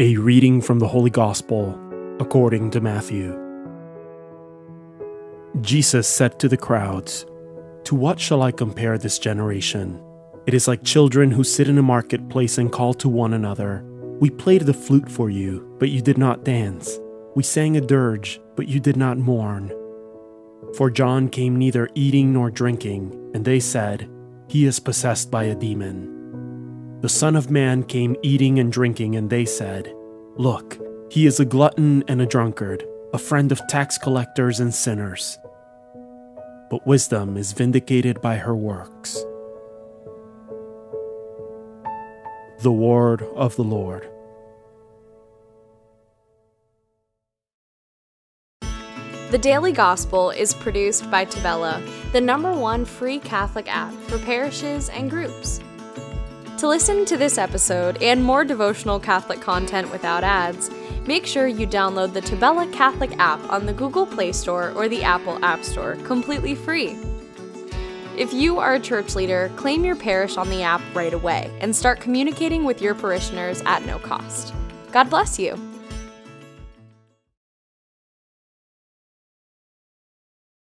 A reading from the Holy Gospel according to Matthew. Jesus said to the crowds, To what shall I compare this generation? It is like children who sit in a marketplace and call to one another. We played the flute for you, but you did not dance. We sang a dirge, but you did not mourn. For John came neither eating nor drinking, and they said, He is possessed by a demon. The Son of Man came eating and drinking, and they said, Look, he is a glutton and a drunkard, a friend of tax collectors and sinners. But wisdom is vindicated by her works. The Word of the Lord. The Daily Gospel is produced by Tabella, the number one free Catholic app for parishes and groups. To listen to this episode and more devotional Catholic content without ads, make sure you download the Tabella Catholic app on the Google Play Store or the Apple App Store completely free. If you are a church leader, claim your parish on the app right away and start communicating with your parishioners at no cost. God bless you.